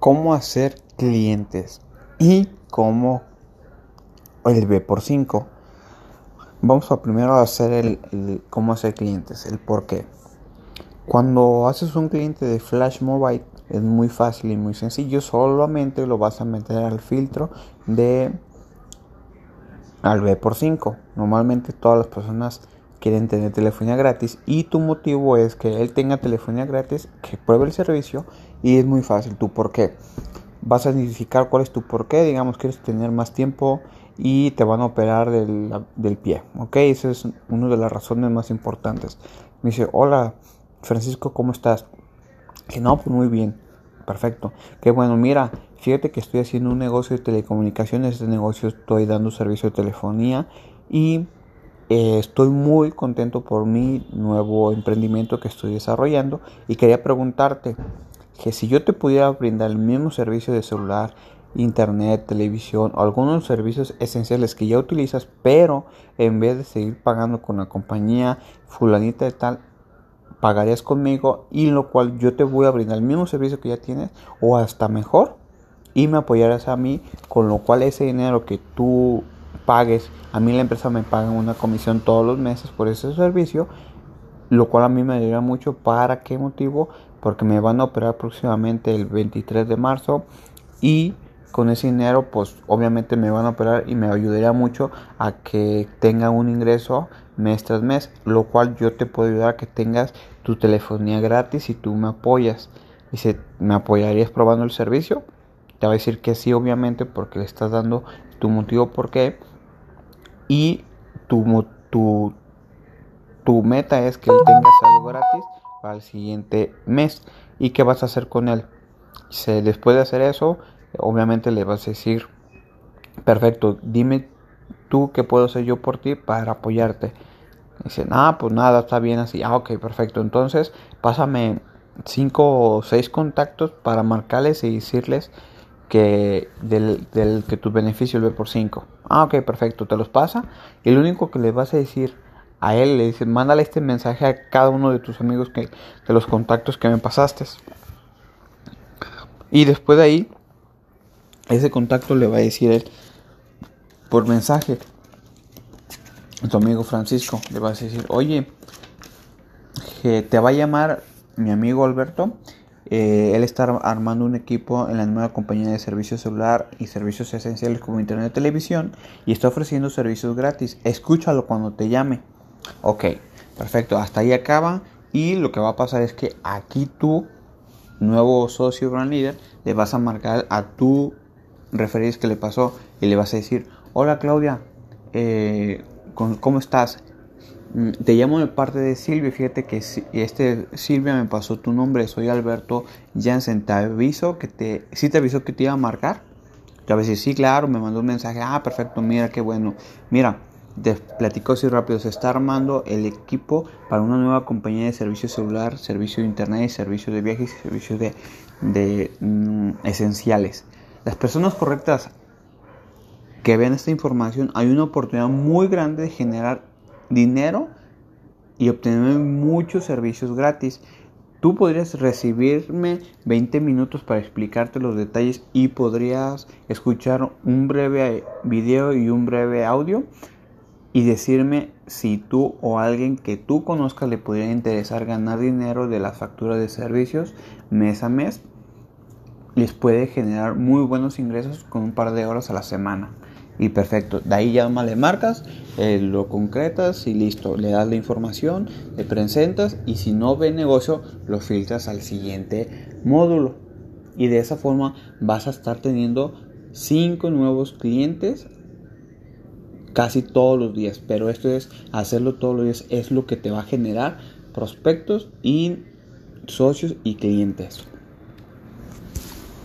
cómo hacer clientes y cómo el B por 5. Vamos a primero hacer el, cómo hacer clientes, el por qué. Cuando haces un cliente de Flash Mobile es muy fácil y muy sencillo, solamente lo vas a meter al filtro de al B por 5. Normalmente todas las personas quieren tener telefonía gratis y tu motivo es que él tenga telefonía gratis, que pruebe el servicio y es muy fácil. ¿Tú por qué? Vas a identificar cuál es tu por qué. Digamos, quieres tener más tiempo y te van a operar del, del pie. ¿Ok? Esa es una de las razones más importantes. Me dice, hola Francisco, ¿cómo estás? Que no, pues muy bien. Perfecto. Qué bueno, mira, fíjate que estoy haciendo un negocio de telecomunicaciones. Este negocio estoy dando servicio de telefonía y eh, estoy muy contento por mi nuevo emprendimiento que estoy desarrollando y quería preguntarte que si yo te pudiera brindar el mismo servicio de celular, internet, televisión o algunos servicios esenciales que ya utilizas, pero en vez de seguir pagando con la compañía fulanita de tal, pagarías conmigo y lo cual yo te voy a brindar el mismo servicio que ya tienes o hasta mejor y me apoyarás a mí, con lo cual ese dinero que tú pagues, a mí la empresa me paga una comisión todos los meses por ese servicio, lo cual a mí me ayuda mucho. ¿Para qué motivo? Porque me van a operar próximamente el 23 de marzo y con ese dinero pues obviamente me van a operar y me ayudaría mucho a que tenga un ingreso mes tras mes, lo cual yo te puedo ayudar a que tengas tu telefonía gratis y tú me apoyas. Dice, ¿me apoyarías probando el servicio? Te va a decir que sí, obviamente, porque le estás dando tu motivo por qué y tu, tu, tu meta es que él tenga algo gratis para el siguiente mes. ¿Y qué vas a hacer con él? Se, después de hacer eso, obviamente le vas a decir, perfecto, dime tú qué puedo hacer yo por ti para apoyarte. Dice, ah, pues nada, está bien así. Ah, ok, perfecto. Entonces, pásame cinco o seis contactos para marcarles y decirles que del, que tu beneficio ve por 5. Ah, ok, perfecto, te los pasa. Y lo único que le vas a decir a él, le dices, mándale este mensaje a cada uno de tus amigos que, de los contactos que me pasaste. Y después de ahí, ese contacto le va a decir él por mensaje tu amigo Francisco. Le vas a decir, oye, te va a llamar mi amigo Alberto eh, él está armando un equipo en la nueva compañía de servicios celular y servicios esenciales como internet y televisión y está ofreciendo servicios gratis. Escúchalo cuando te llame. Ok, perfecto. Hasta ahí acaba. Y lo que va a pasar es que aquí tú, nuevo socio brand leader, le vas a marcar a tu referir que le pasó y le vas a decir, hola Claudia, eh, ¿cómo estás? Mm, te llamo de parte de Silvia, fíjate que este Silvia me pasó tu nombre, soy Alberto Jansen, te aviso que te, sí te aviso que te iba a marcar, te va a decir, sí, claro, me mandó un mensaje, ah, perfecto, mira, qué bueno, mira, te platico así rápido, se está armando el equipo para una nueva compañía de servicio celular, servicio de internet, servicio de viajes y servicios de, de mm, esenciales. Las personas correctas que vean esta información, hay una oportunidad muy grande de generar dinero y obtener muchos servicios gratis. Tú podrías recibirme 20 minutos para explicarte los detalles y podrías escuchar un breve video y un breve audio y decirme si tú o alguien que tú conozcas le podría interesar ganar dinero de las facturas de servicios mes a mes. Les puede generar muy buenos ingresos con un par de horas a la semana y perfecto. De ahí ya más le marcas, eh, lo concretas y listo. Le das la información, le presentas y si no ve negocio, lo filtras al siguiente módulo. Y de esa forma vas a estar teniendo 5 nuevos clientes casi todos los días. Pero esto es hacerlo todos los días, es lo que te va a generar prospectos y socios y clientes.